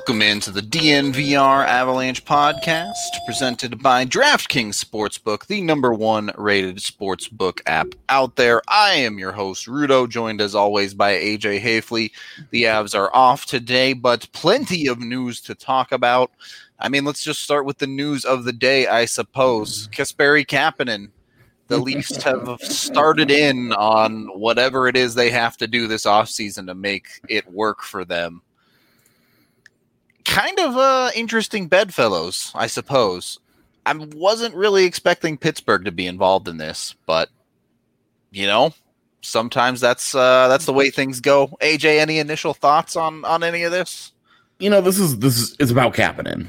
Welcome into the DNVR Avalanche podcast, presented by DraftKings Sportsbook, the number one rated sportsbook app out there. I am your host, Rudo, joined as always by AJ Haefele. The Avs are off today, but plenty of news to talk about. I mean, let's just start with the news of the day, I suppose. Kasperi Kapanen. The Leafs have started in on whatever it is they have to do this offseason to make it work for them kind of uh, interesting bedfellows, I suppose. I wasn't really expecting Pittsburgh to be involved in this, but you know, sometimes that's uh, that's the way things go. AJ, any initial thoughts on on any of this? You know, this is this is it's about Kapanen.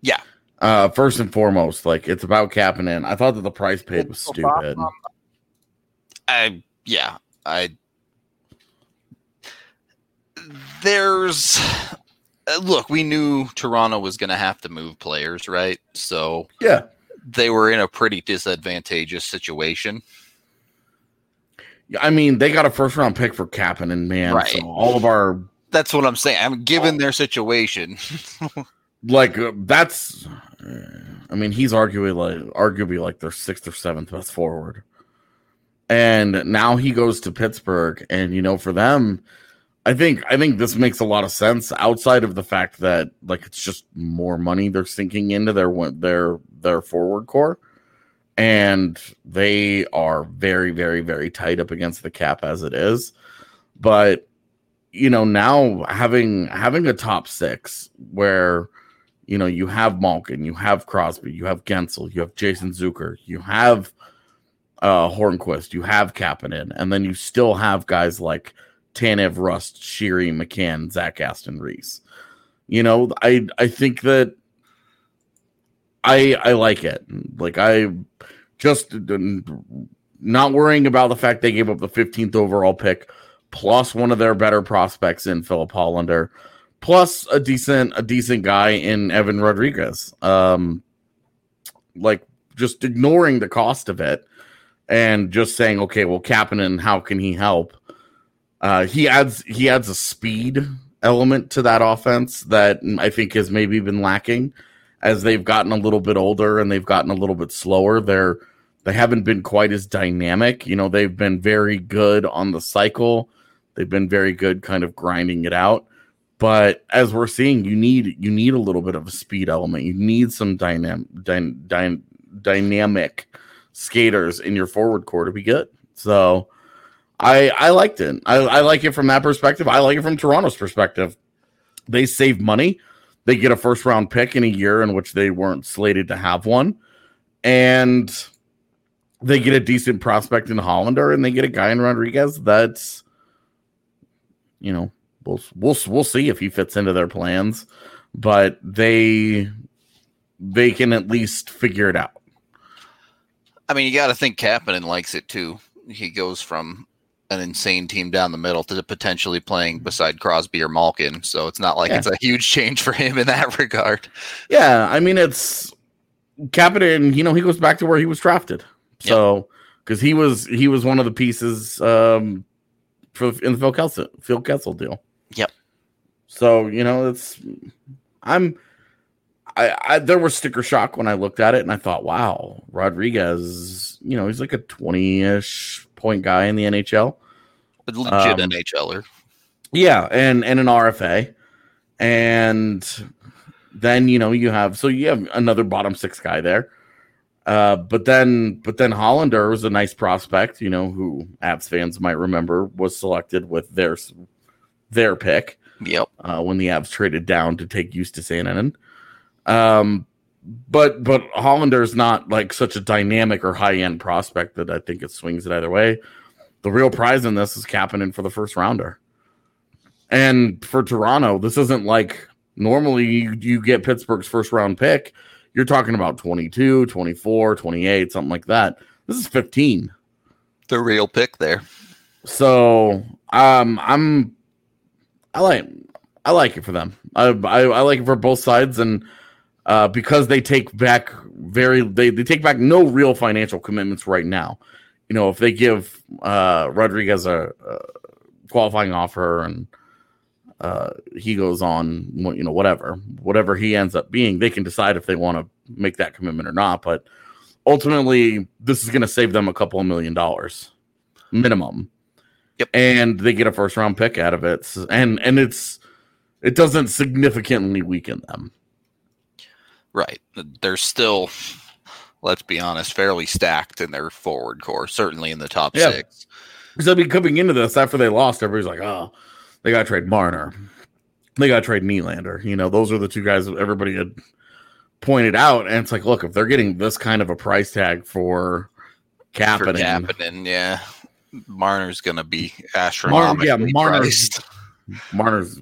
Yeah. Uh, first and foremost, like it's about Kapanen. I thought that the price paid was stupid. I yeah, I there's look, we knew Toronto was going to have to move players, right? So yeah, they were in a pretty disadvantageous situation. I mean, they got a first round pick for Kapanen, man. Right. So all of our that's what I'm saying. I'm given their situation. like uh, that's, I mean, he's arguably like arguably like their sixth or seventh best forward, and now he goes to Pittsburgh, and you know, for them, I think I think this makes a lot of sense outside of the fact that like it's just more money they're sinking into their their their forward core. And they are very very very tight up against the cap as it is. But you know now having having a top 6 where you know you have Malkin, you have Crosby, you have Guentzel you have Jason Zucker, you have uh Hornqvist, you have Kapanen and then you still have guys like Tanev, Rust, Sheary, McCann, Zach Aston Reese. You know, I I think that I I like it. Like I just not worrying about the fact they gave up the 15th overall pick plus one of their better prospects in Filip Hallander plus a decent a decent guy in Evan Rodrigues. Um like just ignoring the cost of it and just saying okay, well Kapanen, how can he help? Uh, he adds he adds a speed element to that offense that I think has maybe been lacking as they've gotten a little bit older and they've gotten a little bit slower. They're they haven't been quite as dynamic. You know, they've been very good on the cycle. They've been very good kind of grinding it out. But as we're seeing, you need you need a little bit of a speed element. You need some dynamic dy- dy- dynamic skaters in your forward core to be good. So I I liked it. I, I like it from that perspective. I like it from Toronto's perspective. They save money. They get a first round pick in a year in which they weren't slated to have one, and they get a decent prospect in Hallander, and they get a guy in Rodrigues that's, you know, we'll we'll we'll see if he fits into their plans, but they they can at least figure it out. I mean, you got to think Kapanen likes it too. He goes from an insane team down the middle to potentially playing beside Crosby or Malkin. So it's not like yeah. it's a huge change for him in that regard. Yeah, I mean it's Kapanen, you know, he goes back to where he was drafted. So because yep. he was he was one of the pieces um for in the Phil Kessel Phil Kessel deal. Yep. So, you know, it's I'm I, I there was sticker shock when I looked at it and I thought, wow, Rodrigues, you know, he's like a 20-ish point guy in the NHL. A legit um, NHLer. Yeah, and and an RFA. And then you know you have so you have another bottom six guy there. Uh, but then but then Hallander was a nice prospect, you know, who Avs fans might remember was selected with their their pick. Yep. Uh, when the Avs traded down to take Justus Annunen. Um, but but Hallander's not like such a dynamic or high end prospect that I think it swings it either way. The real prize in this is Kapanen for the first rounder. And for Toronto, this isn't like normally you, you get Pittsburgh's first round pick. You're talking about 22, 24, 28, something like that. This is 15. The real pick there. So um I'm I like I like it for them. I, I, I like it for both sides and uh, because they take back very they, they take back no real financial commitments right now. You know, if they give uh, Rodrigues a, a qualifying offer and uh, he goes on, you know, whatever, whatever he ends up being, they can decide if they want to make that commitment or not. But ultimately, this is going to save them a couple of million dollars minimum. Yep. And they get a first round pick out of it. And and it's it doesn't significantly weaken them. Right. They're still let's be honest, fairly stacked in their forward core, certainly in the top Yeah. six. Because they'll be coming into this after they lost, everybody's like, "Oh, they got to trade Marner, they got to trade Nylander." You know, those are the two guys that everybody had pointed out. And it's like, look, if they're getting this kind of a price tag for For Kapanen, Kapanen, yeah. Marner's gonna be astronomically yeah, Marner's- Marner's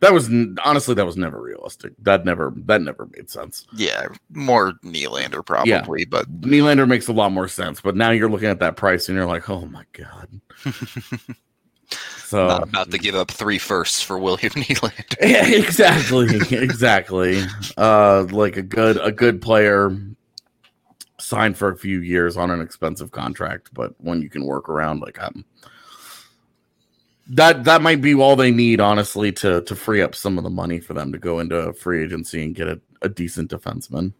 that was honestly that was never realistic. That never that never made sense. Yeah, more Nylander probably, but Nylander makes a lot more sense, but now you're looking at that price and you're like, oh my god. So not about to give up three firsts for William Nylander. Yeah, exactly, exactly. Uh, like a good a good player signed for a few years on an expensive contract, but one you can work around. Like I'm that that might be all they need, honestly, to to free up some of the money for them to go into free agency and get a, a decent defenseman.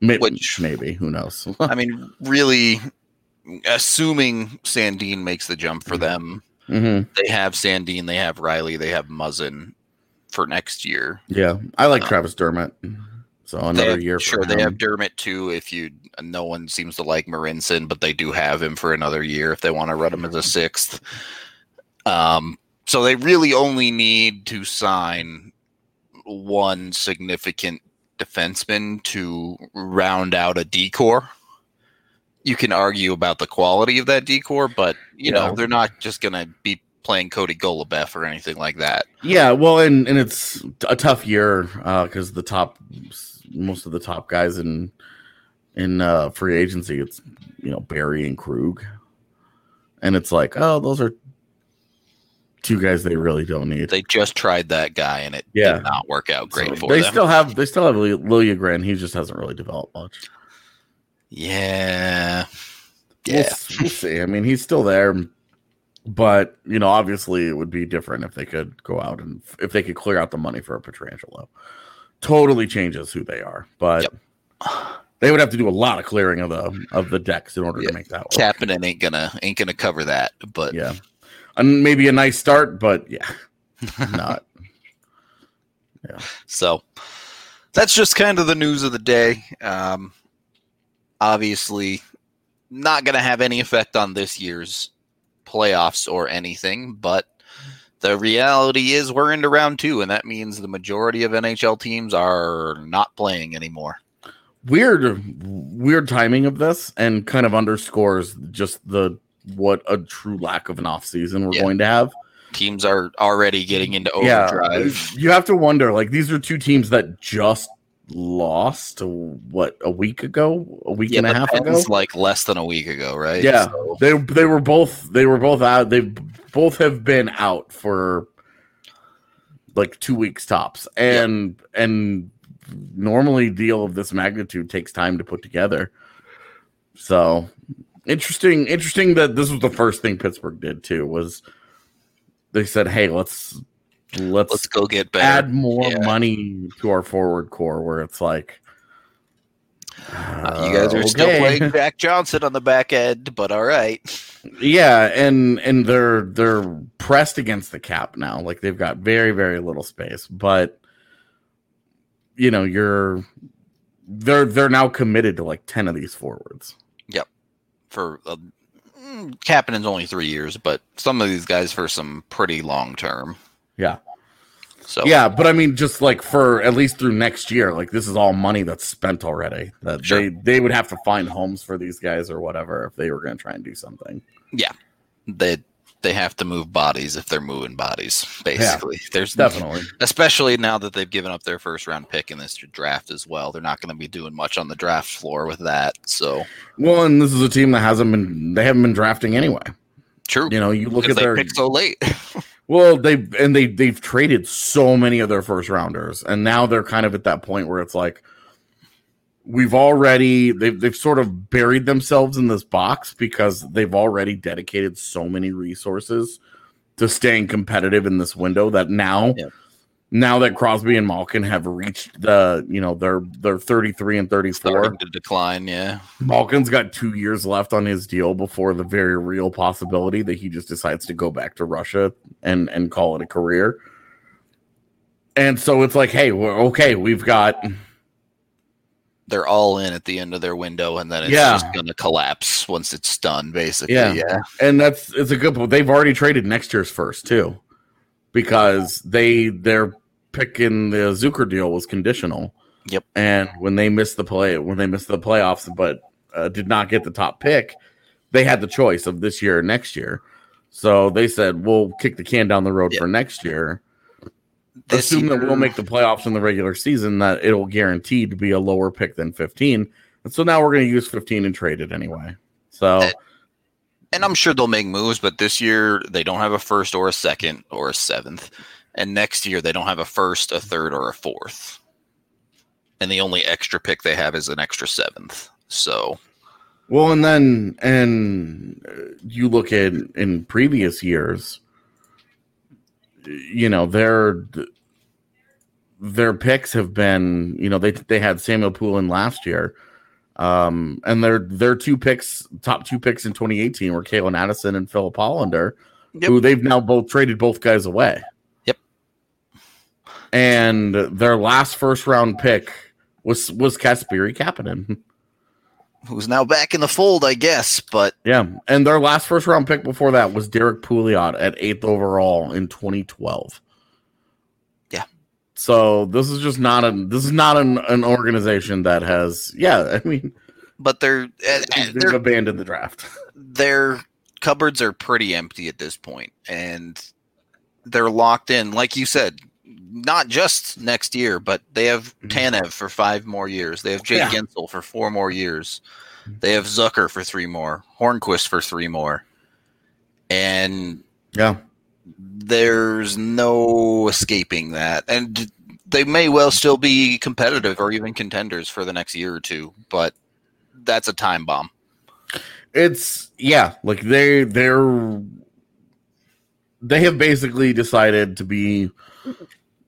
May- Which- maybe who knows? I mean, really, assuming Sandin makes the jump for them, hmm they have Sandin, they have Rielly, they have Muzzin for next year. Yeah, I like Uh, Travis Dermott. So another have- year. for Sure, they have Dermott too. If you, no one seems to like Marincin, but they do have him for another year if they want to run him as a sixth. Um, so they really only need to sign one significant defenseman to round out a decor. You can argue about the quality of that decor, but you Yeah. know they're not just going to be playing Cody Goloubef or anything like that. Yeah, well, and and it's a tough year because the top, most of the top guys in in uh, free agency, it's you know Barry and Krug, and it's like, oh, those are two guys they really don't need. They just tried that guy, and it Yeah. did not work out great So for they them. still have they still have Lil- Liljegren. He just hasn't really developed much. Yeah. We'll, we'll see. I mean, he's still there, but you know, obviously, it would be different if they could go out and if they could clear out the money for a Pietrangelo. Totally changes who they are, but Yep. they would have to do a lot of clearing of the of the decks in order Yeah. to make that work. Kapanen ain't gonna ain't gonna cover that, but Yeah, and maybe a nice start, but yeah, not. Yeah. so that's just kind of the news of the day. Um, obviously, not gonna have any effect on this year's playoffs or anything, but the reality is we're into round two, and that means the majority of NHL teams are not playing anymore. weird weird timing of this and kind of underscores just the what a true lack of an offseason we're Yeah. going to have. Teams are already getting into uh, overdrive. Yeah, you have to wonder like these are two teams that just lost what a week ago, a week Yeah, and a half ago. like less than a week ago, right? Yeah. So- They they were both they were both out. They both have been out for like two weeks tops, and and normally deal of this magnitude takes time to put together. So interesting, interesting that this was the first thing Pittsburgh did too. Was they said, "Hey, let's let's, let's go get better. add more Yeah. money to our forward core," where it's like. Uh, you guys are still playing Jack Johnson on the back end, but all right. Yeah, and and they're they're pressed against the cap now. Like they've got very very little space, but you know, you're they're they're now committed to like 10 of these forwards. For uh, mm, Kapanen's only three years, but some of these guys for some pretty long term. Yeah. So Yeah, but I mean just like for at least through next year, like this is all money that's spent already. That Sure. they they would have to find homes for these guys or whatever if they were going to try and do something. Yeah. They they have to move bodies if they're moving bodies. Basically, there's Definitely. especially now that they've given up their first round pick in this draft as well. They're not going to be doing much on the draft floor with that. So Well, and this is a team that hasn't been they haven't been drafting anyway. true. You know, you look at they their pick so late. Well, they and they they've traded so many of their first rounders, and now they're kind of at that point where it's like we've already they've they've sort of buried themselves in this box because they've already dedicated so many resources to staying competitive in this window that now Yeah. now that Crosby and Malkin have reached the you know they're they're 33 and 34 Starting to decline, yeah. Malkin's got two years left on his deal before the very real possibility that he just decides to go back to Russia and and call it a career. And so it's like, hey, we're okay, we've got They're all in at the end of their window, and then it's Yeah. just going to collapse once it's done, basically. Yeah. yeah. and that's it's a good point. They've already traded next year's first too, because they their pick in the Zucker deal was conditional. Yep. And when they missed the play, when they missed the playoffs, but uh, did not get the top pick, they had the choice of this year or next year. So they said, "We'll kick the can down the road Yeah. for next year." Assume that we'll make the playoffs in the regular season. That it'll guaranteed to be a lower pick than fifteen. And so now we're going to use fifteen and trade it anyway. So. And I'm sure they'll make moves, but this year they don't have a first or a second or a seventh. And next year they don't have a first, a third, or a fourth. And the only extra pick they have is an extra seventh. So Well, and then and uh, you look at in previous years, you know their their picks have been you know they they had Samuel Poulin last year, um, and their their two picks, top two picks in 2018 were Calen Addison and Filip Hallander, Yep. who they've now both traded both guys away. Yep. And their last first round pick was was Kasperi Kapanen. Who's now back in the fold, I guess. But Yeah, and their last first round pick before that was Derek Pouliot at eighth overall in 2012. Yeah. So this is just not a this is not an, an organization that has yeah I mean but they're uh, uh, they've they're abandoned the draft. their cupboards are pretty empty at this point, and they're locked in, like you said. Not just next year, but they have mm-hmm. Tanev for five more years. They have Jake Yeah. Guentzel for four more years. Mm-hmm. They have Zucker for three more, Hornqvist for three more, and Yeah, there's no escaping that. And they may well still be competitive or even contenders for the next year or two, but that's a time bomb. it's yeah like they they're they have basically decided to be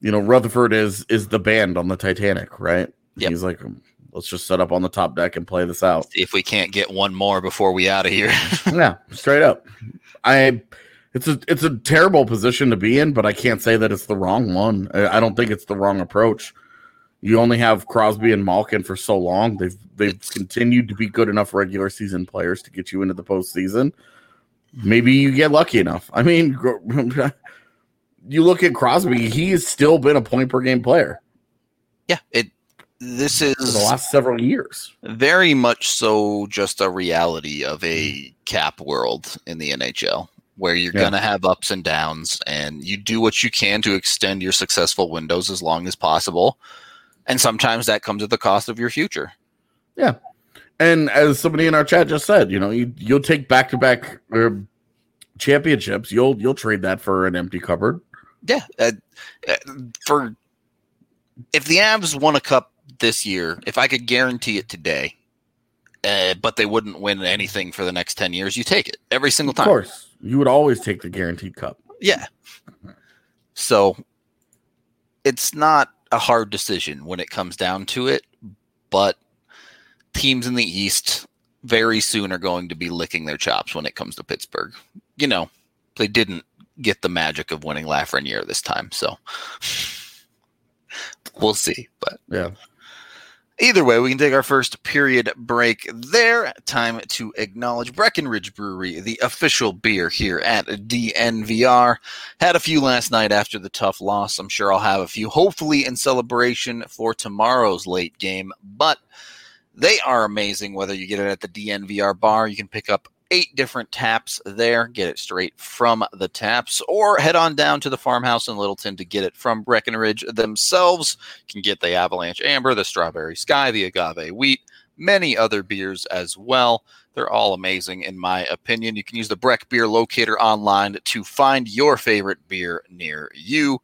you know Rutherford is is the band on the Titanic right? Yep. He's like let's just set up on the top deck and play this out. If we can't get one more before we out of here. yeah, straight up. I it's a it's a terrible position to be in, but I can't say that it's the wrong one. I, I don't think it's the wrong approach. You only have Crosby and Malkin for so long. They've they've It's- continued to be good enough regular season players to get you into the postseason. Maybe you get lucky enough. I mean, you look at Crosby; he's still been a point per game player yeah, it this for the last several years. very much so just a reality of a mm-hmm. cap world in the NHL where you're Yeah. going to have ups and downs and you do what you can to extend your successful windows as long as possible. And sometimes that comes at the cost of your future. Yeah. And as somebody in our chat just said, you know, you you'll take back to back championships. You'll you'll trade that for an empty cupboard. Yeah, uh, uh, for if the Avs won a cup this year, if I could guarantee it today, uh, but they wouldn't win anything for the next 10 years, you take it every single time. Of course, you would always take the guaranteed cup. Yeah. So it's not a hard decision when it comes down to it, but teams in the East very soon are going to be licking their chops when it comes to Pittsburgh. You know, they didn't get the magic of winning Lafreniere this time, so we'll see. But Yeah. Either way, we can take our first period break there. Time to acknowledge Breckenridge Brewery, the official beer here at DNVR. Had a few last night after the tough loss. I'm sure I'll have a few, hopefully in celebration for tomorrow's late game. But they are amazing. Whether you get it at the DNVR bar, you can pick up eight different taps there, get it straight from the taps, or head on down to the farmhouse in Littleton to get it from Breckenridge themselves. You can get the Avalanche Amber, the Strawberry Sky, the Agave Wheat, many other beers as well. They're all amazing, in my opinion. You can use the Breck Beer Locator online to find your favorite beer near you.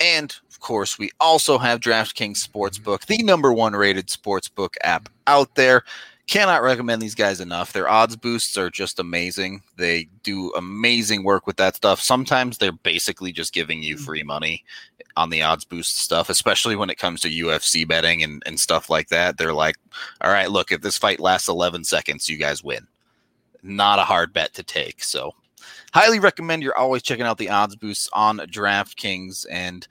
And of course, we also have DraftKings Sportsbook, the number one rated sportsbook app out there. Cannot recommend these guys enough. Their odds boosts are just amazing. They do amazing work with that stuff. Sometimes they're basically just giving you mm. free money on the odds boost stuff, especially when it comes to UFC betting and, and stuff like that. They're like, all right, look, if this fight lasts 11 seconds, you guys win. Not a hard bet to take. So highly recommend you're always checking out the odds boosts on DraftKings, and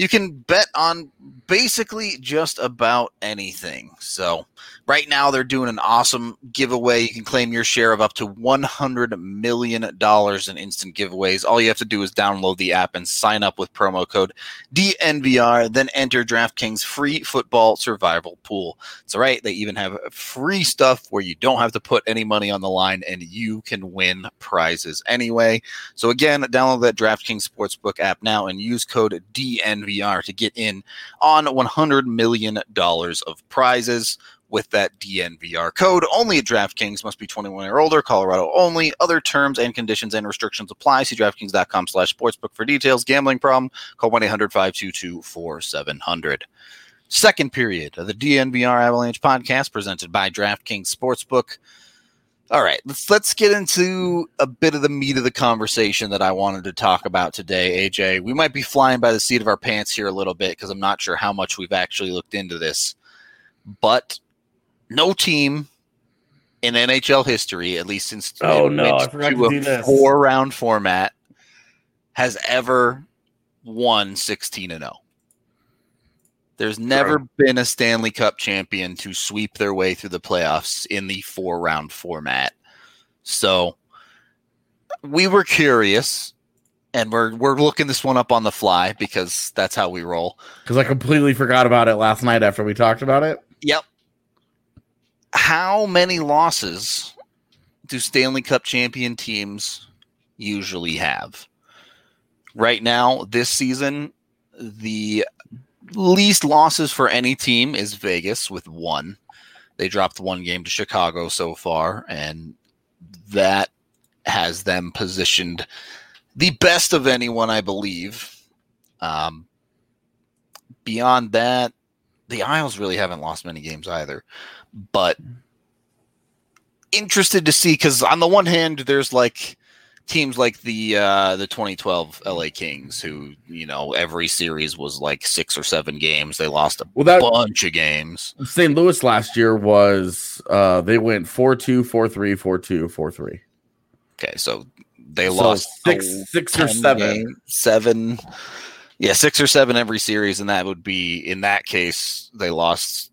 you can bet on basically just about anything. So, right now, they're doing an awesome giveaway. You can claim your share of up to $100 million in instant giveaways. All you have to do is download the app and sign up with promo code DNVR, then enter DraftKings free football survival pool. It's all right. They even have free stuff where you don't have to put any money on the line and you can win prizes anyway. So, again, download that DraftKings Sportsbook app now and use code DNVR to get in on $100 million of prizes with that DNVR code. Only at DraftKings must be 21 or older, Colorado only. Other terms and conditions and restrictions apply. See DraftKings.com slash sportsbook for details. Gambling problem? Call 1-800-522-4700. Second period of the DNVR Avalanche podcast presented by DraftKings Sportsbook. All right, let's let's get into a bit of the meat of the conversation that I wanted to talk about today, AJ. We might be flying by the seat of our pants here a little bit because I'm not sure how much we've actually looked into this. But no team in NHL history, at least since Oh, no, to a four round format, has ever won 16 and 0. There's never been a Stanley Cup champion to sweep their way through the playoffs in the four round format. So we were curious and we're we're looking this one up on the fly because that's how we roll. Because I completely forgot about it last night after we talked about it. Yep. How many losses do Stanley Cup champion teams usually have? Right now, this season, the least losses for any team is Vegas with one. They dropped one game to Chicago so far, and that has them positioned the best of anyone, I believe. Um, beyond that, the Isles really haven't lost many games either. But interested to see because on the one hand, there's like teams like the uh, the 2012 LA Kings, who you know every series was like six or seven games. They lost a Well, that bunch of games. St. Louis last year was uh they went 4-2, 4-3, 4-2, 4-3. Okay, so they So lost six- oh, six or seven. game- seven. Yeah, six or seven every series, and that would be in that case they lost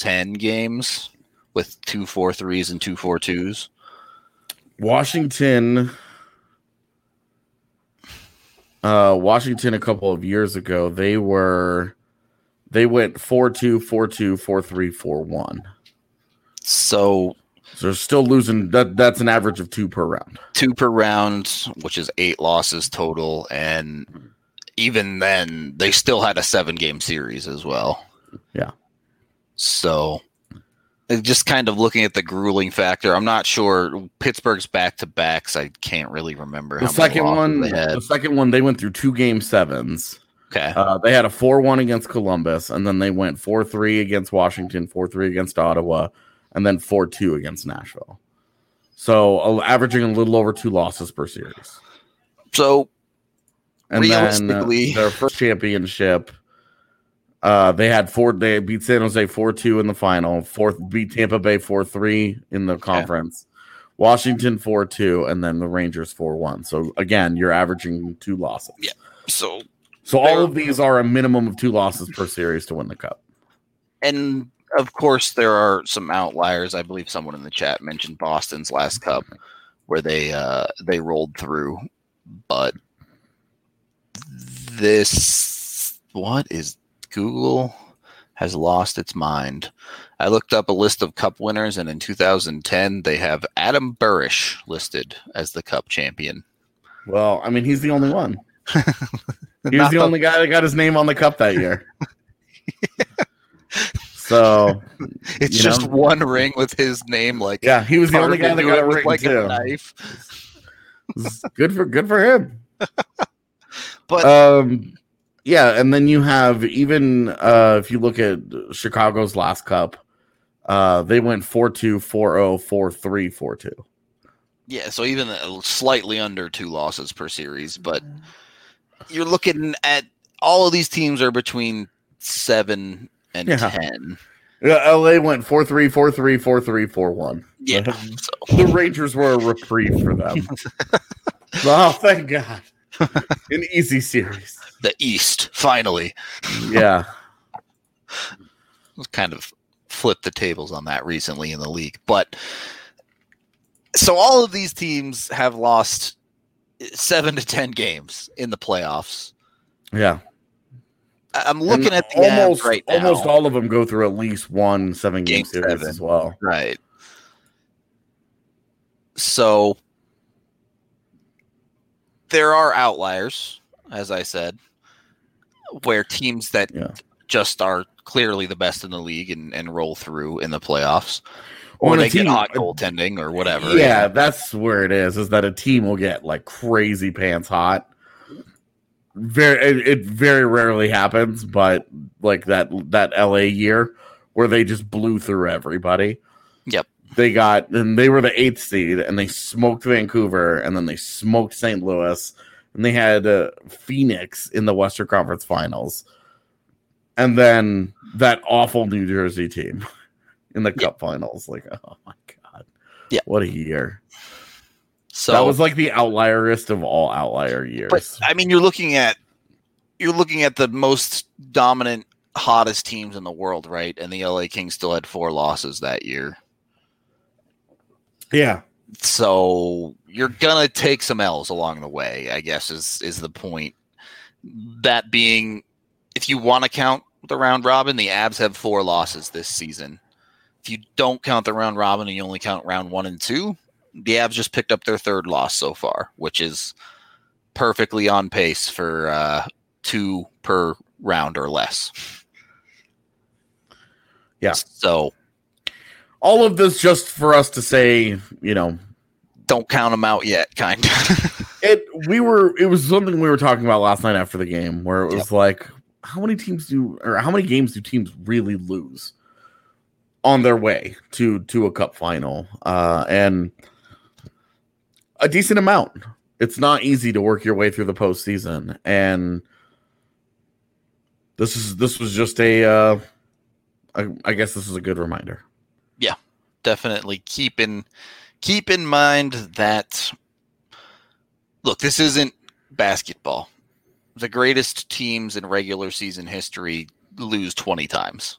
ten games with two four threes and two four twos. Washington uh Washington a couple of years ago, they were they went 4-2, 4-2, 4-3, 4-1. So So they're still losing that that's an average of 2 per round. two per round, which is eight losses total, and even then, they still had a seven game series as well. Yeah. So, just kind of looking at the grueling factor, I'm not sure Pittsburgh's back to backs. I can't really remember. The how many second one they had. the second one they went through two game sevens. Okay. Uh, they had a 4-1 against Columbus and then they went 4-3 against Washington, 4-3 against Ottawa, and then 4-2 against Nashville. So uh, averaging a little over two losses per series. So, And then uh, Realistically- their first championship, uh, they had four. They beat San Jose four two in the final. Fourth beat Tampa Bay four three in the conference. Washington four two, and then the Rangers four one. So again, you're averaging two losses. Yeah. so So all of these are a minimum of two losses per series to win the cup. and of course there are some outliers i believe someone in the chat mentioned boston's last cup where they uh they rolled through but this what is google has lost its mind i looked up a list of cup winners and in 2010 they have adam burish listed as the cup champion Well, I mean, he's the only one. He was the only guy that got his name on the cup that year. so it's just know? one ring with his name like yeah, he was the only guy that got a ring like a knife good for good for him. but Um, yeah, and then you have even uh, if you look at Chicago's last cup, Uh, they went 4 2, 4 0, 4 3, 4 2. Yeah, so even slightly under two losses per series, but you're looking at all of these teams are between seven and Yeah. ten. Yeah, LA went 4 3, 4 3, 4 3, 4 1. Yeah, so The Rangers were a reprieve for them. oh, thank God. An easy series. the East finally Yeah. kind of flipped the tables on that recently in the league, but so all of these teams have lost seven to ten games in the playoffs. Yeah. I'm looking And at the almost, almost right now. almost all of them go through at least one seven game Game series seven. as well. Right. So there are outliers, as I said, where teams that Yeah. just are clearly the best in the league and, and roll through in the playoffs. Or they get hot goaltending or whatever. Yeah, that's where it is. Is that a team will get like crazy pants hot. Very, it, it very rarely happens, but like that that LA year where they just blew through everybody. Yep. They got and they were the eighth seed, and they smoked Vancouver, and then they smoked St. Louis, and they had uh, Phoenix in the Western Conference Finals, and then that awful New Jersey team in the Cup Finals. Like, oh my god, Yeah. what a year! So that was like the outlierist of all outlier years. But I mean, you're looking at you're looking at the most dominant, hottest teams in the world, right? And the LA Kings still had four losses that year, yeah, so you're gonna take some L's along the way. I guess is is the point. That being, if you want to count the round robin, the Avs have four losses this season. If you don't count the round robin and you only count round one and two, the Avs just picked up their third loss so far, which is perfectly on pace for uh, two per round or less. Yeah. So all of this just for us to say, you know, don't count them out yet, kind of. it. We were. It was something we were talking about last night after the game, where it was like, how many teams do, or how many games do teams really lose on their way to to a cup final? Uh, and a decent amount. It's not easy to work your way through the postseason, and this is this was just a. Uh, I, I guess this is a good reminder. Definitely keep in keep in mind that look, this isn't basketball. The greatest teams in regular season history lose 20 times.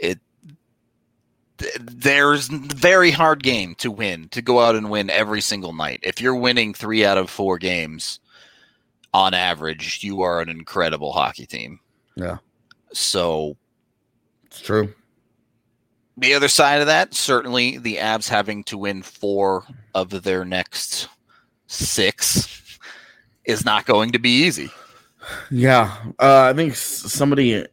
It th- there's very hard game to win, to go out and win every single night. If you're winning 3 out of 4 games on average, you are an incredible hockey team. Yeah. So It's true. The other side of that, certainly the Avs having to win four of their next six is not going to be easy. Yeah, uh, I think somebody,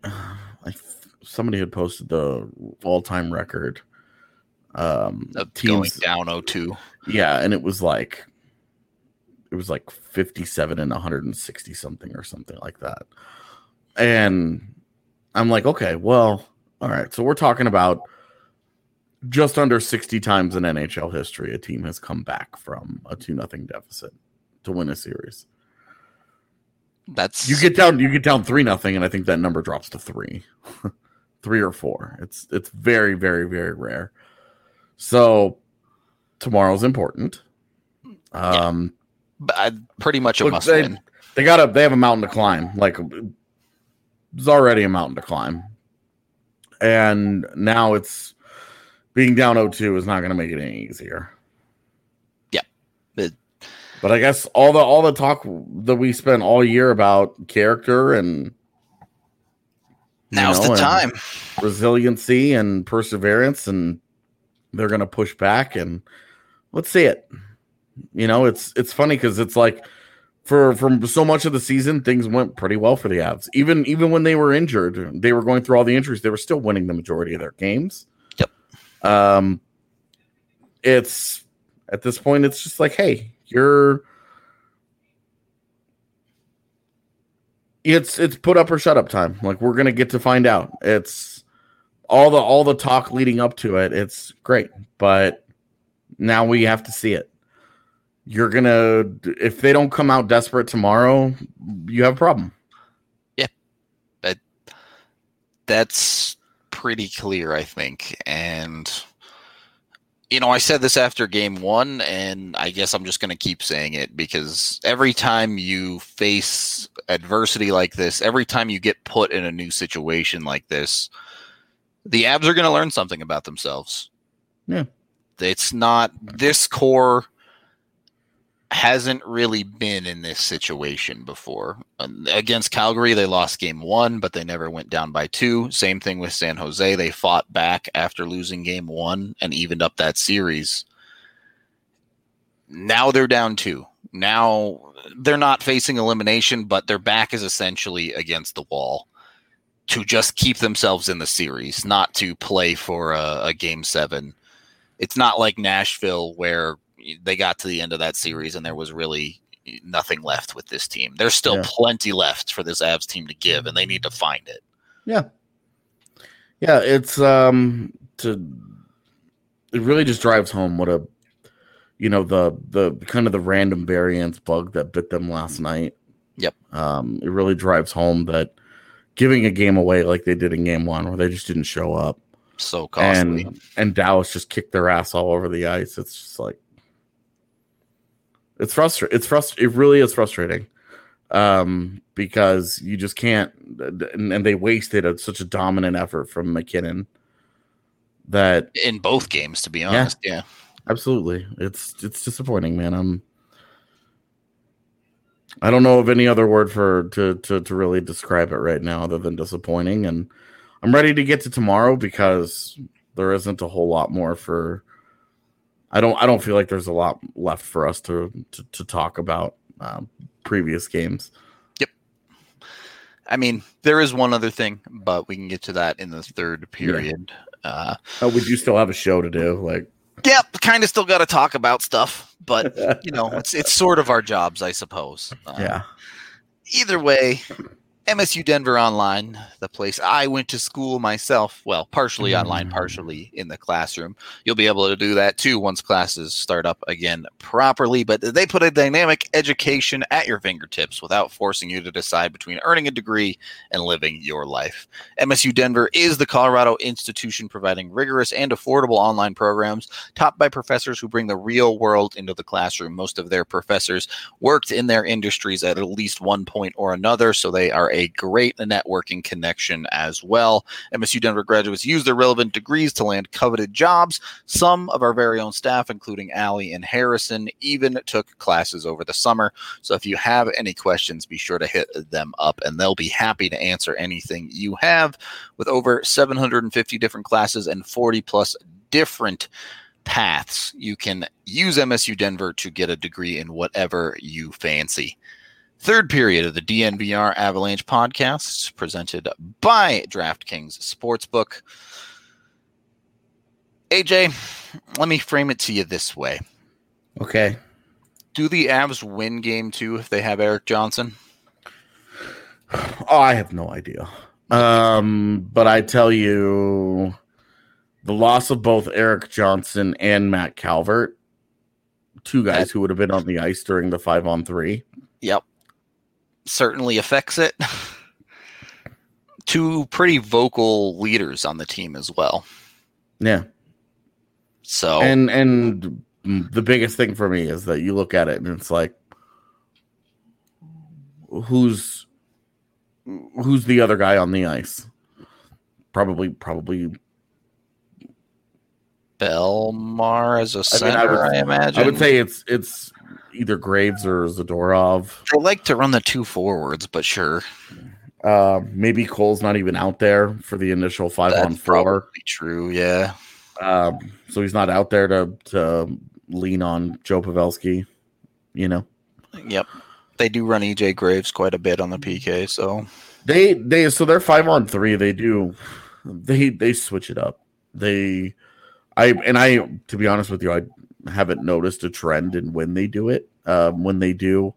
like somebody had posted the all-time record. Um, Of going down 0-2. yeah, and it was like, it was like fifty-seven and one hundred and sixty something or something like that. And I'm like, okay, well, all right. So we're talking about just under sixty times in NHL history, a team has come back from a two nothing deficit to win a series. That's You get down, you get down three nothing, and I think that number drops to three, three or four. It's it's very very very rare. So tomorrow's important. Um, uh, pretty much a Look, must they- win. they got a they have a mountain to climb. Like it's already a mountain to climb, and now it's being down 0-2 is not going to make it any easier. Yeah. It- but I guess all the all the talk that we spent all year about character and Now's know, the time. resiliency and perseverance, and they're going to push back and let's see it. You know, it's it's funny because it's like for from so much of the season, things went pretty well for the Avs. Even even when they were injured, they were going through all the injuries. They were still winning the majority of their games. Um, it's at this point, it's just like, hey, you're. It's it's put up or shut up time. Like we're gonna get to find out. It's all the all the talk leading up to it, it's great, but now we have to see it. You're gonna if they don't come out desperate tomorrow, you have a problem. Yeah, but that's pretty clear, I think, and you know, I said this after game one, and I guess I'm just going to keep saying it because every time you face adversity like this, every time you get put in a new situation like this, the Avs are going to learn something about themselves. Yeah. It's not this core hasn't really been in this situation before. Against Calgary, they lost game one, but they never went down by two. Same thing with San Jose. They fought back after losing game one and evened up that series. Now they're down two. Now they're not facing elimination, but their back is essentially against the wall to just keep themselves in the series, not to play for a, a game seven. It's not like Nashville where they got to the end of that series and there was really nothing left with this team. There's still yeah. plenty left for this Avs team to give, and they need to find it. Yeah, yeah. It's um to it really just drives home what a you know the the kind of the random variance bug that bit them last night. Yep. Um, it really drives home that giving a game away like they did in game one, where they just didn't show up, so costly, and and Dallas just kicked their ass all over the ice. It's just like it's frustrating. It's frust. It really is frustrating, um, because you just can't. And, and they wasted a, such a dominant effort from MacKinnon. That in both games, to be honest, yeah, yeah. absolutely. It's it's disappointing, man. I'm. I don't know of any other word for to, to to really describe it right now other than disappointing, and I'm ready to get to tomorrow because there isn't a whole lot more for I don't I don't feel like there's a lot left for us to to, to talk about um, previous games. Yep. I mean, there is one other thing, but we can get to that in the third period. Yeah. Uh, oh, would you still have a show to do? Like, yep, kind of still got to talk about stuff, but you know, it's it's sort of our jobs, I suppose. Uh, yeah. Either way, MSU Denver Online, the place I went to school myself. Well, partially mm. online, partially in the classroom. You'll be able to do that too once classes start up again properly. But they put a dynamic education at your fingertips without forcing you to decide between earning a degree and living your life. MSU Denver is the Colorado institution providing rigorous and affordable online programs taught by professors who bring the real world into the classroom. Most of their professors worked in their industries at at least one point or another, so they are a great networking connection as well. MSU Denver graduates use their relevant degrees to land coveted jobs. Some of our very own staff, including Allie and Harrison, even took classes over the summer. So if you have any questions, be sure to hit them up and they'll be happy to answer anything you have. With over 750 different classes and 40 plus different paths, you can use MSU Denver to get a degree in whatever you fancy. Third period of the DNVR Avalanche podcast, presented by DraftKings Sportsbook. AJ, let me frame it to you this way. Okay. Do the Avs win game two if they have Erik Johnson? Oh, I have no idea. Um, but I tell you, the loss of both Erik Johnson and Matt Calvert, two guys who would have been on the ice during the five on three. Yep certainly affects it. Two pretty vocal leaders on the team as well. Yeah. So and and the biggest thing for me is that you look at it and it's like who's who's the other guy on the ice? Probably probably Bellemare as a center, I, mean, I, would, I imagine. I would say it's it's either Graves or Zadorov. I like to run the two forwards, but sure. Uh, maybe Cole's not even out there for the initial five That's on four. True, yeah. Um, so he's not out there to to lean on Joe Pavelski. You know. Yep. They do run EJ Graves quite a bit on the PK, so they they so they're five on three. They do they they switch it up. They I and I to be honest with you, I haven't noticed a trend in when they do it. Um, when they do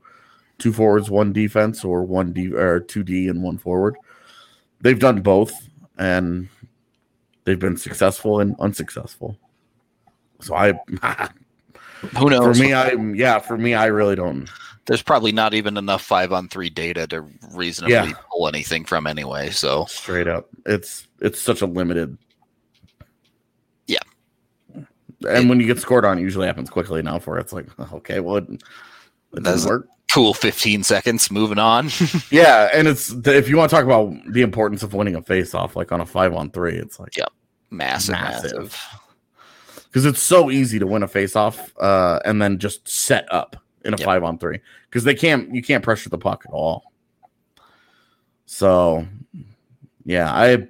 two forwards, one defense, or one D or two D and one forward, they've done both, and They've been successful and unsuccessful. So I Who knows? for me I yeah, for me I really don't There's probably not even enough five on three data to reasonably Yeah. pull anything from anyway. So straight up. It's it's such a limited. And when you get scored on, it usually happens quickly enough where it's like, okay, well, it, it Doesn't- work. cool 15 seconds, moving on. Yeah, and it's if you want to talk about the importance of winning a face off, like on a five on three, it's like yep, massive, Massive. massive. because it's so easy to win a face off uh, and then just set up in a Yep. five on three because they can't you can't pressure the puck at all. So, yeah, I,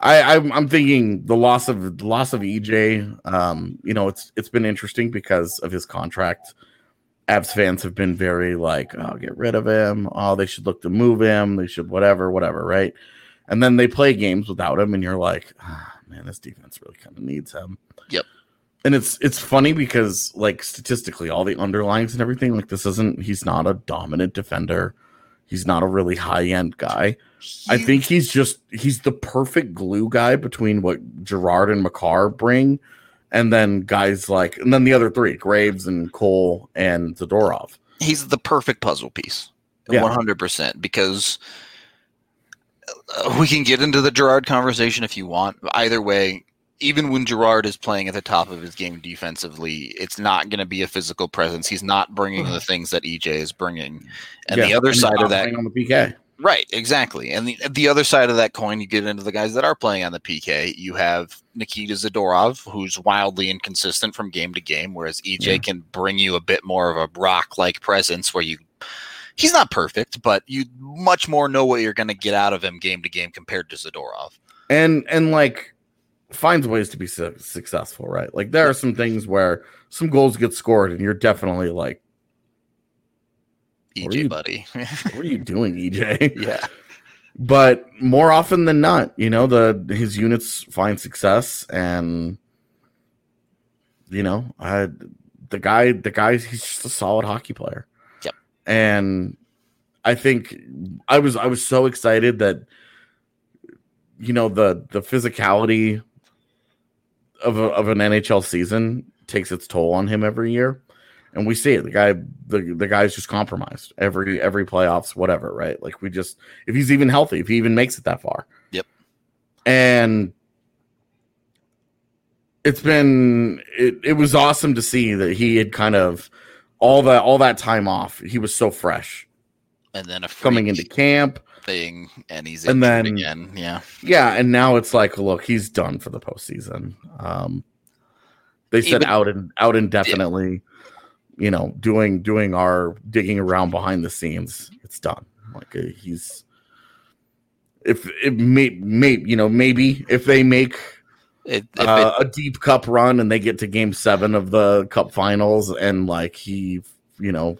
I, I'm, I'm thinking the loss of the loss of EJ. Um, you know, it's it's been interesting because of his contract. Avs fans have been very like, oh, get rid of him. Oh, they should look to move him. They should whatever, whatever, right? And then they play games without him, and you're like, ah, man, this defense really kind of needs him. Yep. And it's it's funny because like statistically, all the underlines and everything, like this isn't. He's not a dominant defender. He's not a really high end guy. I think he's just he's the perfect glue guy between what Girard and Makar bring, and then guys like and then the other three, Graves and Cole and Zadorov. he's the perfect puzzle piece. 100% because uh, we can get into the Girard conversation if you want. Either way, even when Girard is playing at the top of his game defensively, it's not going to be a physical presence. He's not bringing the things that EJ is bringing. And the other he's side of that on the PK. Right, exactly. And the the other side of that coin, you get into the guys that are playing on the PK. You have Nikita Zadorov, who's wildly inconsistent from game to game, whereas EJ Yeah. can bring you a bit more of a rock like presence where you he's not perfect, but you much more know what you're gonna get out of him game to game compared to Zadorov. and and like finds ways to be su- successful, right? Like there are some things where some goals get scored, and you're definitely like, What are EJ you- buddy. "What are you doing, EJ?" yeah. but more often than not, you know, the his units find success, and you know, I the guy, the guy, he's just a solid hockey player. Yep. and I think I was I was so excited that you know the the physicality of a, of an NHL season takes its toll on him every year, and we see it. The guy the the guy's just compromised every every playoffs, whatever. Right? Like we just if he's even healthy, if he even makes it that far. Yep. And it's been it, it was awesome to see that he had kind of all that all that time off. He was so fresh And then a coming into camp. Thing and he's And then- again. Yeah. Yeah, and now it's like, look, he's done for the postseason. Um, they said Even- out and out indefinitely. You know, doing doing our digging around behind the scenes. It's done. Like uh, he's if it may, may you know maybe if they make It, if uh, a deep cup run and they get to game seven of the cup finals and like he you know it,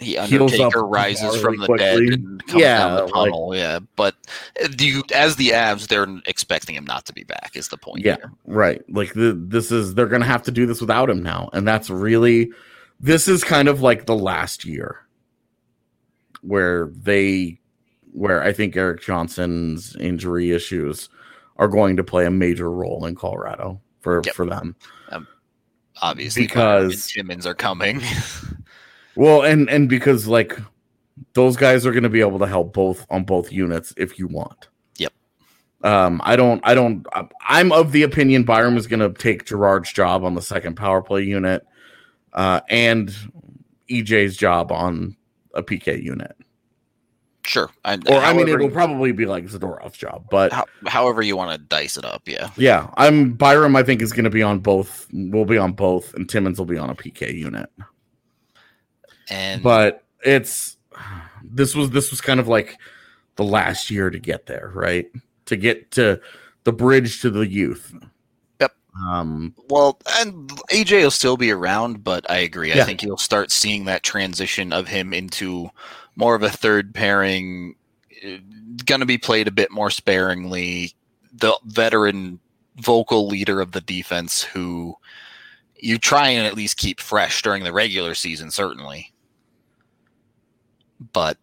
he Undertaker rises from the quickly. dead and comes Yeah, down the like- tunnel. yeah, but uh, do you, as the Avs, they're expecting him not to be back. Is the point? Yeah. here. Right. Like the, this is they're going to have to do this without him now, and that's really this is kind of like the last year where they where I think Erik Johnson's injury issues are going to play a major role in Colorado for Yep. for them. obviously Because- Timmins are coming. Well, and and because like those guys are going to be able to help both on both units if you want. Yep. Um, I don't. I don't. I'm of the opinion Byram is going to take Girard's job on the second power play unit, uh, and EJ's job on a PK unit. sure, I, Or I mean, it'll probably be like Zadorov's job, but how, however you want to dice it up. Yeah, yeah, I'm Byram. I think is going to be on both. Will be on both, and Timmins will be on a PK unit. And but it's this was this was kind of like the last year to get there right to get to the bridge to the youth Yep. um well, and AJ will still be around, but I agree. I think you'll start seeing that transition of him into more of a third pairing. Going to be played a bit more sparingly. The veteran vocal leader of the defense who you try and at least keep fresh during the regular season, certainly. But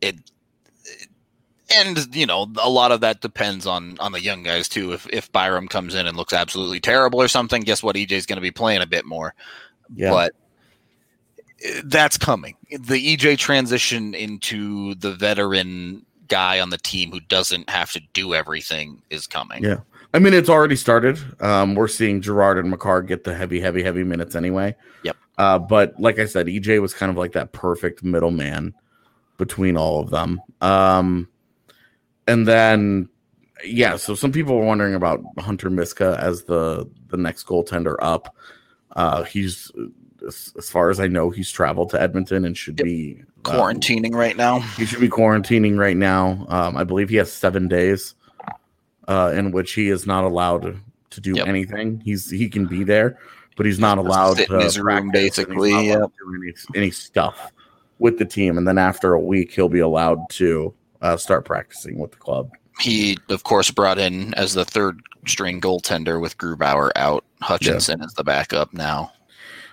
it, and you know a lot of that depends on on the young guys too. If if Byram comes in and looks absolutely terrible or something, guess what? EJ's going to be playing a bit more. Yeah. But uh, that's coming. The EJ transition into the veteran guy on the team who doesn't have to do everything is coming. Yeah. I mean, it's already started. Um, we're seeing Girard and Makar get the heavy, heavy, heavy minutes anyway. Yep. Uh, but like I said, EJ was kind of like that perfect middleman between all of them. Um, and then, yeah, so some people were wondering about Hunter Miska as the the next goaltender up. Uh, he's as, as far as I know, he's traveled to Edmonton and should Yep. be um, Quarantining right now. he should be quarantining right now. Um, I believe he has seven days uh, in which he is not allowed to do Yep. anything. He's he can be there, but he's not allowed sit to in his room, basically, not allowed to do any, any stuff with the team. And then after a week, he'll be allowed to uh, start practicing with the club. He, of course, brought in as the third string goaltender with Grubauer out. Hutchinson is the backup now.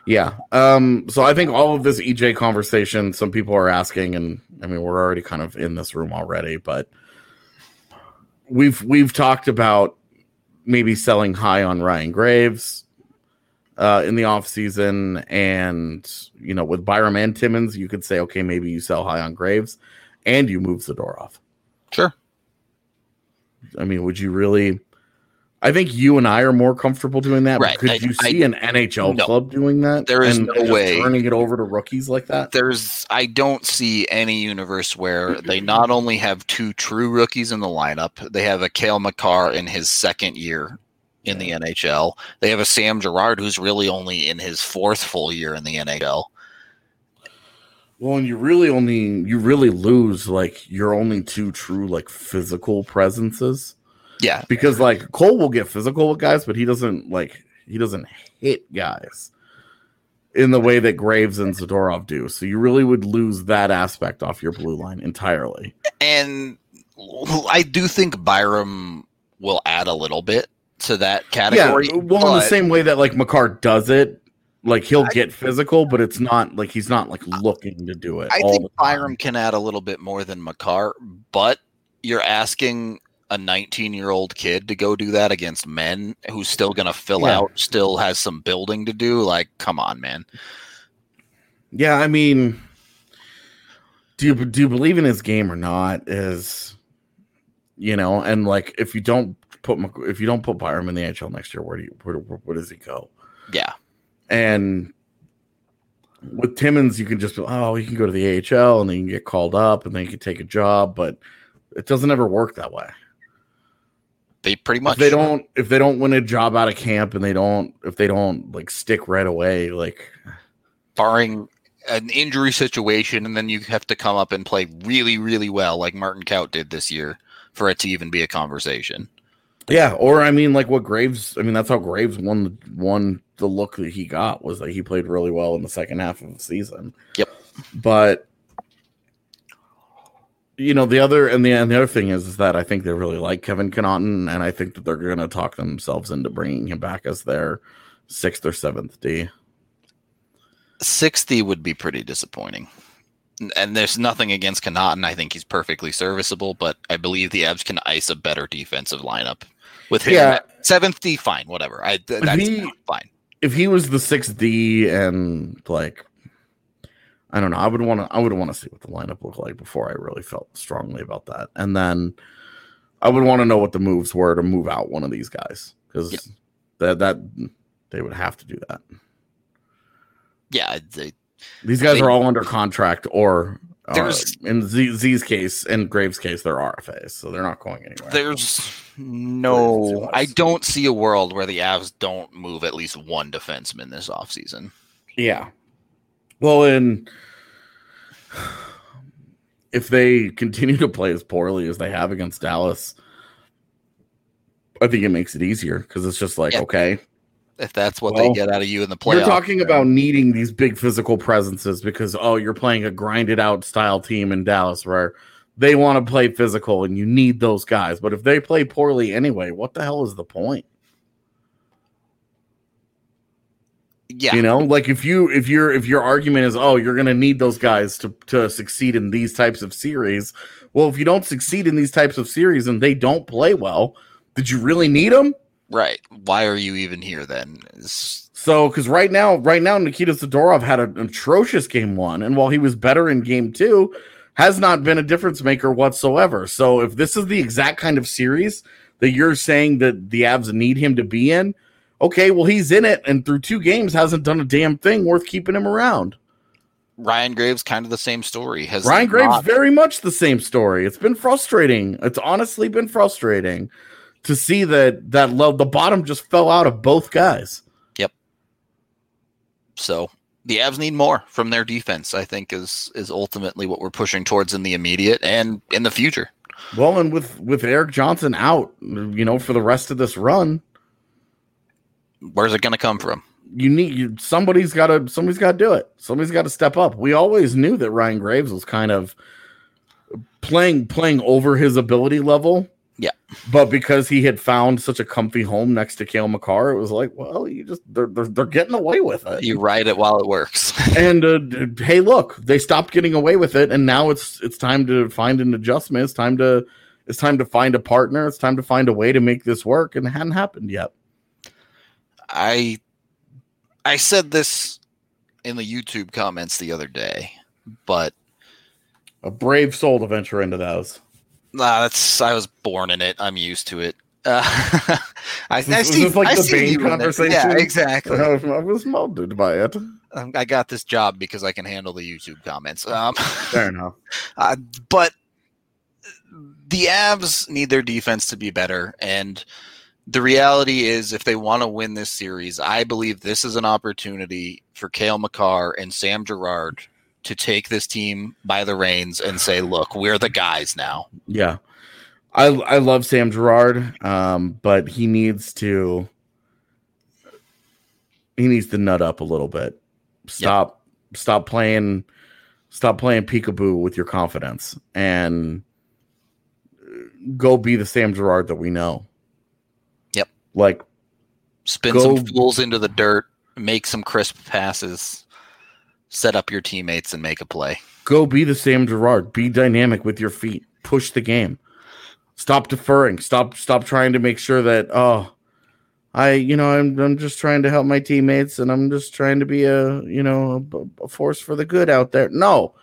Yeah. Um, so I think all of this EJ conversation, some people are asking, and I mean we're already kind of in this room already, but we've we've talked about maybe selling high on Ryan Graves uh in the off season and you know with Byram and Timmins, you could say, okay, maybe you sell high on Graves and you move Zadorov. Sure. I mean, would you really I think you and I are more comfortable doing that. Right. Could I- you I- see an NHL no. club doing that? There is and no just way. turning it over to rookies like that. There's, I don't see any universe where they not only have two true rookies in the lineup, they have a Cale Makar in his second year in the NHL. They have a Sam Girard who's really only in his fourth full year in the NHL. Well, and you really only you really lose like your only two true like physical presences Yeah, because like Cole will get physical with guys, but he doesn't like he doesn't hit guys in the way that Graves and Zadorov do. So you really would lose that aspect off your blue line entirely. and I do think Byram will add a little bit to that category. yeah, well, in the same way that like Makar does it, like he'll get physical, but it's not like he's not like looking to do it. I all think. Byram can add a little bit more than Makar, but you're asking a 19 year old kid to go do that against men who's still going to fill Yeah. out, still has some building to do. Like, come on, man. Yeah, I mean, do you do you believe in his game or not? Is you know, and like if you don't put if you don't put Byram in the NHL next year, where do you where, where, does he go? Yeah. And with Timmins, you can just oh, he can go to the AHL and then you can get called up and then you can take a job, but it doesn't ever work that way. They pretty If much they don't if they don't win a job out of camp and they don't if they don't like stick right away, like barring an injury situation, and then you have to come up and play really, really well, like Martin Kaut did this year, for it to even be a conversation. Yeah, or I mean, like what Graves. I mean, that's how Graves won the won the look that he got was that he played really well in the second half of the season. Yep. But you know the other and the and the other thing is is that I think they really like Kevin Connauton, and I think that they're going to talk themselves into bringing him back as their sixth or seventh D. 60 would be pretty disappointing. And there's nothing against Connauton. I think he's perfectly serviceable, but I believe the Avs can ice a better defensive lineup with him. Yeah. Seventh D, fine, whatever. I th- that's he- fine. If he was the sixth D and like. I don't know. I would want to. I would want to see what the lineup looked like before I really felt strongly about that. And then I would want to know what the moves were to move out one of these guys because Yep. that that they would have to do that. Yeah, they, These guys They- are all under contract, or uh, There's- in Z, Z's case and Graves' case, they're RFAs, so they're not going anywhere. there's no. I don't see a world where the Avs don't move at least one defenseman this offseason. Yeah. Well, and if they continue to play as poorly as they have against Dallas, I think it makes it easier because it's just like, Yeah. okay, If that's what Well, they get out of you in the playoffs. you're talking about needing these big physical presences because, oh, you're playing a grinded out style team in Dallas where they want to play physical and you need those guys. But if they play poorly anyway, what the hell is the point? Yeah. You know, like if you if your if your argument is, oh, you're gonna need those guys to to succeed in these types of series. Well, if you don't succeed in these types of series and they don't play well, did you really need them? Right. Why are you even here then? It's, So, because right now, right now, Nikita Zadorov had an atrocious game one, and while he was better in game two, has not been a difference maker whatsoever. So, if this is the exact kind of series that you're saying that the Avs need him to be in, okay, well, he's in it, and through two games hasn't done a damn thing worth keeping him around. Ryan Graves kind of the same story. Has Ryan Graves, not- very much the same story. It's been frustrating. It's honestly been frustrating to see that that love the bottom just fell out of both guys. Yep. So the Avs need more from their defense. I think is is ultimately what we're pushing towards in the immediate and in the future. Well, and with with Erik Johnson out, you know, for the rest of this run, Where's it going to come from? you need you, somebody's got to somebody's got to do it. Somebody's got to step up. We always knew that Ryan Graves was kind of playing playing over his ability level. Yeah. But because he had found such a comfy home next to Cale Makar, it was like, well, you just they're they're, they're getting away with it. You ride it while it works. and uh, hey, look, they stopped getting away with it, and now it's it's time to find an adjustment. It's time to it's time to find a partner. It's time to find a way to make this work, and it hadn't happened yet. I I said this in the YouTube comments the other day, but A brave soul to venture into those. Nah, that's I was born in it. I'm used to it. Uh, I, I see, this like I the Bane conversation? Yeah, exactly. I was molded by it. Um, I got this job because I can handle the YouTube comments. Um, Fair enough. uh, but the Avs need their defense to be better, and the reality is, if they want to win this series, I believe this is an opportunity for Cale Makar and Sam Girard to take this team by the reins and say, "Look, we're the guys now." Yeah. I I love Sam Girard, um, but he needs to he needs to nut up a little bit. Stop stop playing stop playing peekaboo with your confidence and go be the Sam Girard that we know. Yep. Like Spin Go- some fools into the dirt, make some crisp passes, set up your teammates, and make a play. go be the Sam Girard. Be dynamic with your feet. Push the game. Stop deferring. Stop stop trying to make sure that oh I you know I'm I'm just trying to help my teammates and I'm just trying to be a you know a, a force for the good out there. No.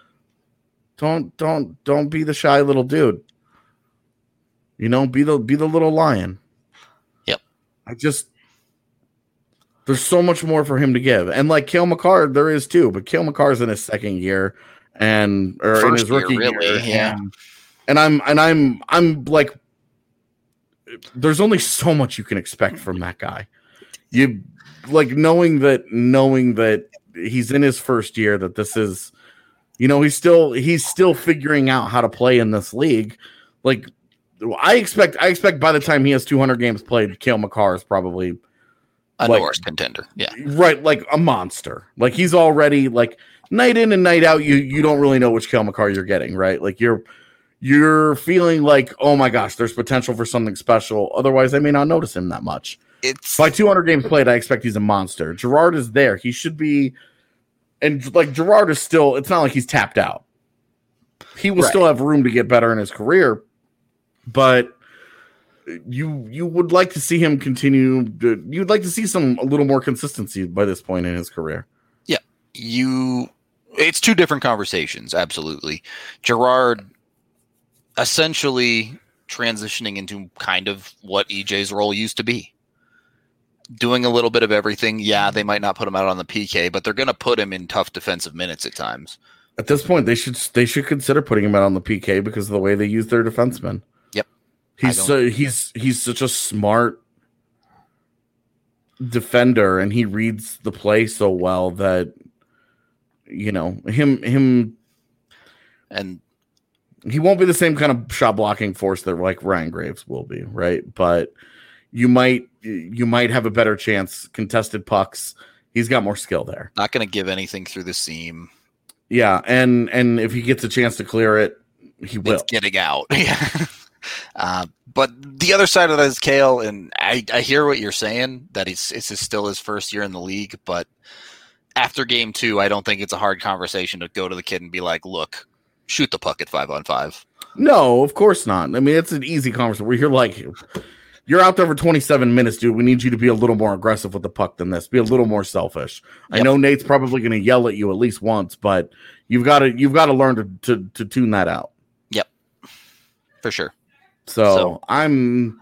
Don't don't don't be the shy little dude. You know, be the be the little lion. Yep. I just there's so much more for him to give. And like Cale Makar, there is too, but Cale Makar's in his second year and or in First his rookie year, really, year. yeah. And, and I'm and I'm I'm like there's only so much you can expect from that guy. You like knowing that knowing that he's in his first year that this is you know he's still he's still figuring out how to play in this league. Like I expect I expect by the time he has 200 games played, Cale Makar is probably A Like- Norris contender. Yeah. right like a monster. Like he's already like night in and night out. You you don't really know which Cale Makar you're getting, right? Like you're you're feeling like, oh my gosh, there's potential for something special. Otherwise, I may not notice him that much. It's By 200 games played, I expect he's a monster. Girard is there. He should be, and like Girard is still. It's not like he's tapped out. He will Right. still have room to get better in his career, but you you would like to see him continue. To, you'd like to see some a little more consistency by this point in his career. Yeah, you it's two different conversations absolutely girard essentially transitioning into kind of what ej's role used to be doing a little bit of everything yeah they might not put him out on the pk but they're going to put him in tough defensive minutes at times At this point, they should they should consider putting him out on the PK because of the way they use their defensemen. He's so he's he's such a smart defender and he reads the play so well that you know him him and he won't be the same kind of shot blocking force that like Ryan Graves will be, right? But you might you might have a better chance contested pucks. He's got more skill there. not going to give anything through the seam Yeah, and and if he gets a chance to clear it, he will. it's getting out yeah Uh, but the other side of that is Cale, and I, I hear what you're saying that he's it's still his first year in the league, but after game two, I don't think it's a hard conversation to go to the kid and be like, "Look, shoot the puck at five on five. No, of course not. I mean, it's an easy conversation where you're like, you're out there for 27 minutes, dude. We need you to be a little more aggressive with the puck than this. Be a little more selfish. I know Nate's probably going to yell at you at least once, but you've got to you've got to learn to, to to tune that out. Yep, for sure." So, So- I'm.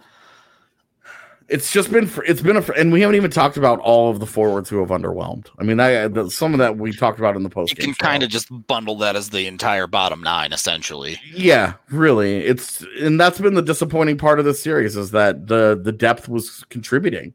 It's just been it's been a and we haven't even talked about all of the forwards who have underwhelmed. I mean, I the, some of that we talked about in the post. You can kind of just bundle that as the entire bottom nine, essentially. Yeah, really. It's and that's been the disappointing part of this series is that the the depth was contributing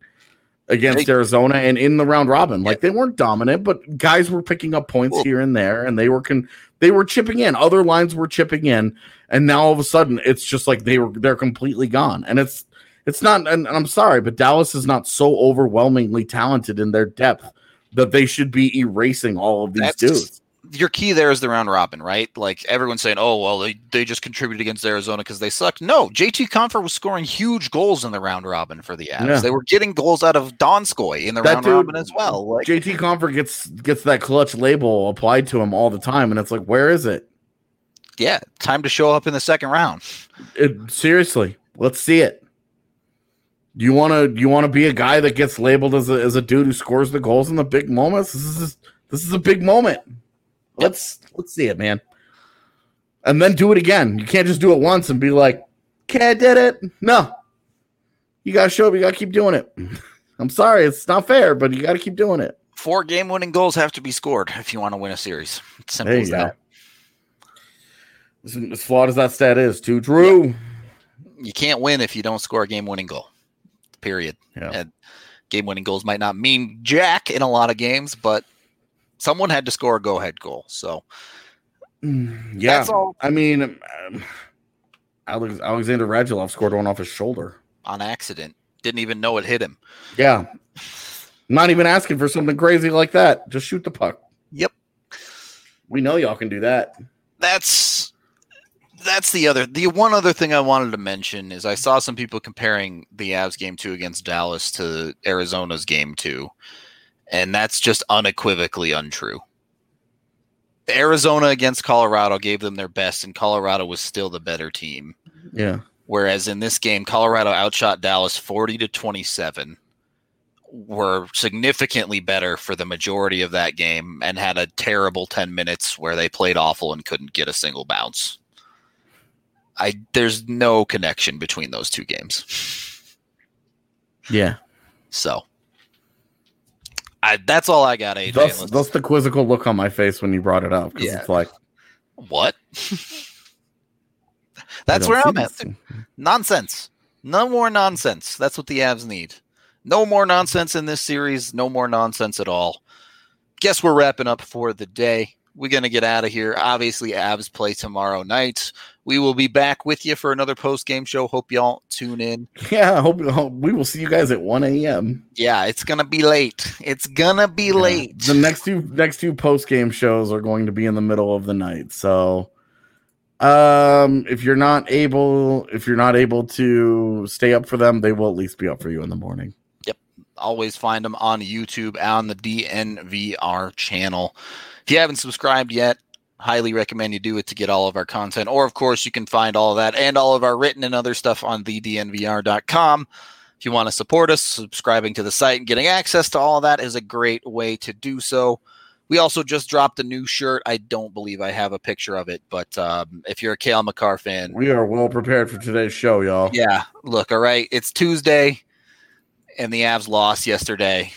against They- Arizona and in the round robin. Like they weren't dominant, but guys were picking up points Well- here and there and they were con- they were chipping in. Other lines were chipping in and now all of a sudden it's just like they were they're completely gone. And it's it's not and I'm sorry, but Dallas is not so overwhelmingly talented in their depth that they should be erasing all of these That's- dudes. Your key there is the round robin, right? Like everyone's saying, "Oh, well, they, they just contributed against Arizona because they sucked." No, JT Compher was scoring huge goals in the round robin for the Avs. Yeah. They were getting goals out of Donskoy in the That round dude- robin as well. Like, JT Compher gets gets that clutch label applied to him all the time, and it's like, where is it? Yeah, time to show up in the second round. it seriously, let's see it. Do you want to? You want to be a guy that gets labeled as a as a dude who scores the goals in the big moments? This is this is a big moment. Let's let's see it, man. And then do it again. You can't just do it once and be like, "Okay, I did it." No, you gotta show up. You gotta keep doing it. I'm sorry, it's not fair, but you gotta keep doing it. Four game-winning goals have to be scored if you want to win a series. It's simple There as you go. That. As, as flawed as that stat is, too, Drew. You can't win if you don't score a game-winning goal. Period. Yeah. And game-winning goals might not mean jack in a lot of games, but someone had to score a go-ahead goal. So Mm, Yeah, That's all. I mean, um, Alex, Alexander Radulov scored one off his shoulder. on accident, didn't even know it hit him. Yeah, not even asking for something crazy like that. Just shoot the puck. Yep. We know y'all can do that. that's that's the other the one other thing I wanted to mention is I saw some people comparing the Avs game two against Dallas to Arizona's game two, and that's just unequivocally untrue. Arizona against Colorado gave them their best, and Colorado was still the better team. Yeah, Whereas in this game, Colorado outshot Dallas 40 to 27, were significantly better for the majority of that game, and had a terrible 10 minutes where they played awful and couldn't get a single bounce. I there's no connection between those two games. yeah. So I that's all I got, AJ. That's that's the quizzical look on my face when you brought it up. 'cause Yeah. it's like what? That's where I'm at. Nonsense. No more nonsense. That's what the Avs need. No more nonsense in this series. No more nonsense at all. Guess we're wrapping up for the day. We're going to get out of here. Obviously, Avs play tomorrow night. We will be back with you for another post game show. Hope y'all tune in. Yeah, I hope, hope we will see you guys at one a.m. Yeah, it's going to be late. It's going to be late. The next two next two post game shows are going to be in the middle of the night. So um if you're not able if you're not able to stay up for them, they will at least be up for you in the morning. Yep. Always find them on YouTube on the DNVR channel. If you haven't subscribed yet, highly recommend you do it to get all of our content. Or, of course, you can find all of that and all of our written and other stuff on thednvr.com. If you want to support us, subscribing to the site and getting access to all of that is a great way to do so. We also just dropped a new shirt. I don't believe I have a picture of it, but um, if you're a Cale Makar fan, We are well prepared for today's show, y'all. yeah, look, all right. It's Tuesday, and the Avs lost yesterday,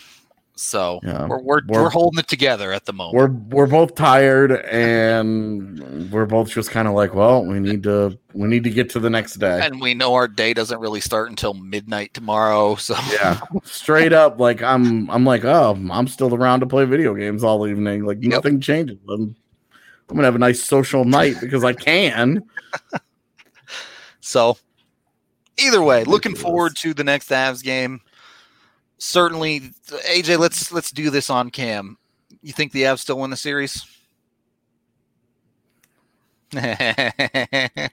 so Yeah, we're we're, we're- we're holding it together at the moment. We're we're both tired and we're both just kind of like, well, we need to we need to get to the next day. and we know our day doesn't really start until midnight tomorrow. So yeah straight up like i'm i'm like oh i'm still around to play video games all evening like Yep. nothing changes i'm i'm gonna have a nice social night because i can so either way, looking forward to the next Avs game. Certainly, AJ. Let's let's do this on cam. You think the Avs still win the series? I,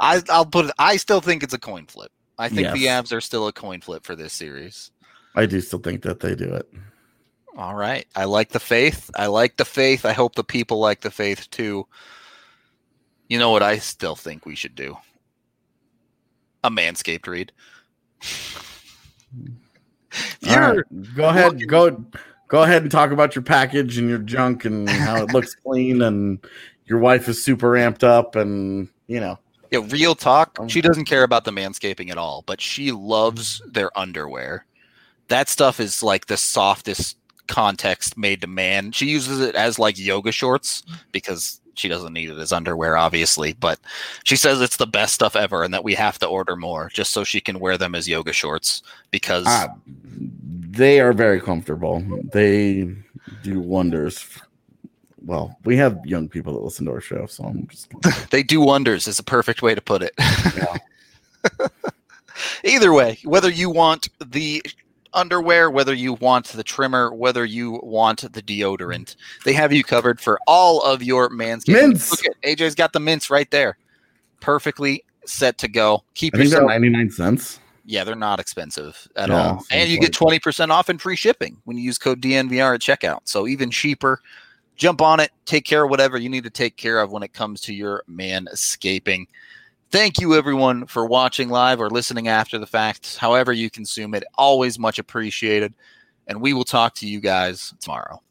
I'll put it. I still think it's a coin flip. I think the Yes. Avs are still a coin flip for this series. I do still think that they do it. All right. I like the faith. I like the faith. I hope the people like the faith too. You know what I still think we should do? A manscaped read. You're- right, go ahead, go go ahead and talk about your package and your junk and how it looks clean and your wife is super amped up and you know. Yeah, real talk. Um, She doesn't care about the manscaping at all, but she loves their underwear. That stuff is like the softest context made to man. She uses it as like yoga shorts because she doesn't need it as underwear, obviously. But she says it's the best stuff ever and that we have to order more just so she can wear them as yoga shorts because Uh, they are very comfortable. They do wonders. Well, we have young people that listen to our show, so I'm just they do wonders is a perfect way to put it. Yeah. Either way, whether you want the underwear, whether you want the trimmer, whether you want the deodorant, they have you covered for all of your manscaping. Mints. Look at AJ's got the mints right there. Perfectly set to go. Keep I think yourself 99 cents. yeah, they're not expensive at Yeah, all. And you get 20% off and free shipping when you use code DNVR at checkout. So even cheaper. Jump on it. Take care of whatever you need to take care of when it comes to your manscaping. Thank you, everyone, for watching live or listening after the fact. However, you consume it, always much appreciated. And we will talk to you guys tomorrow.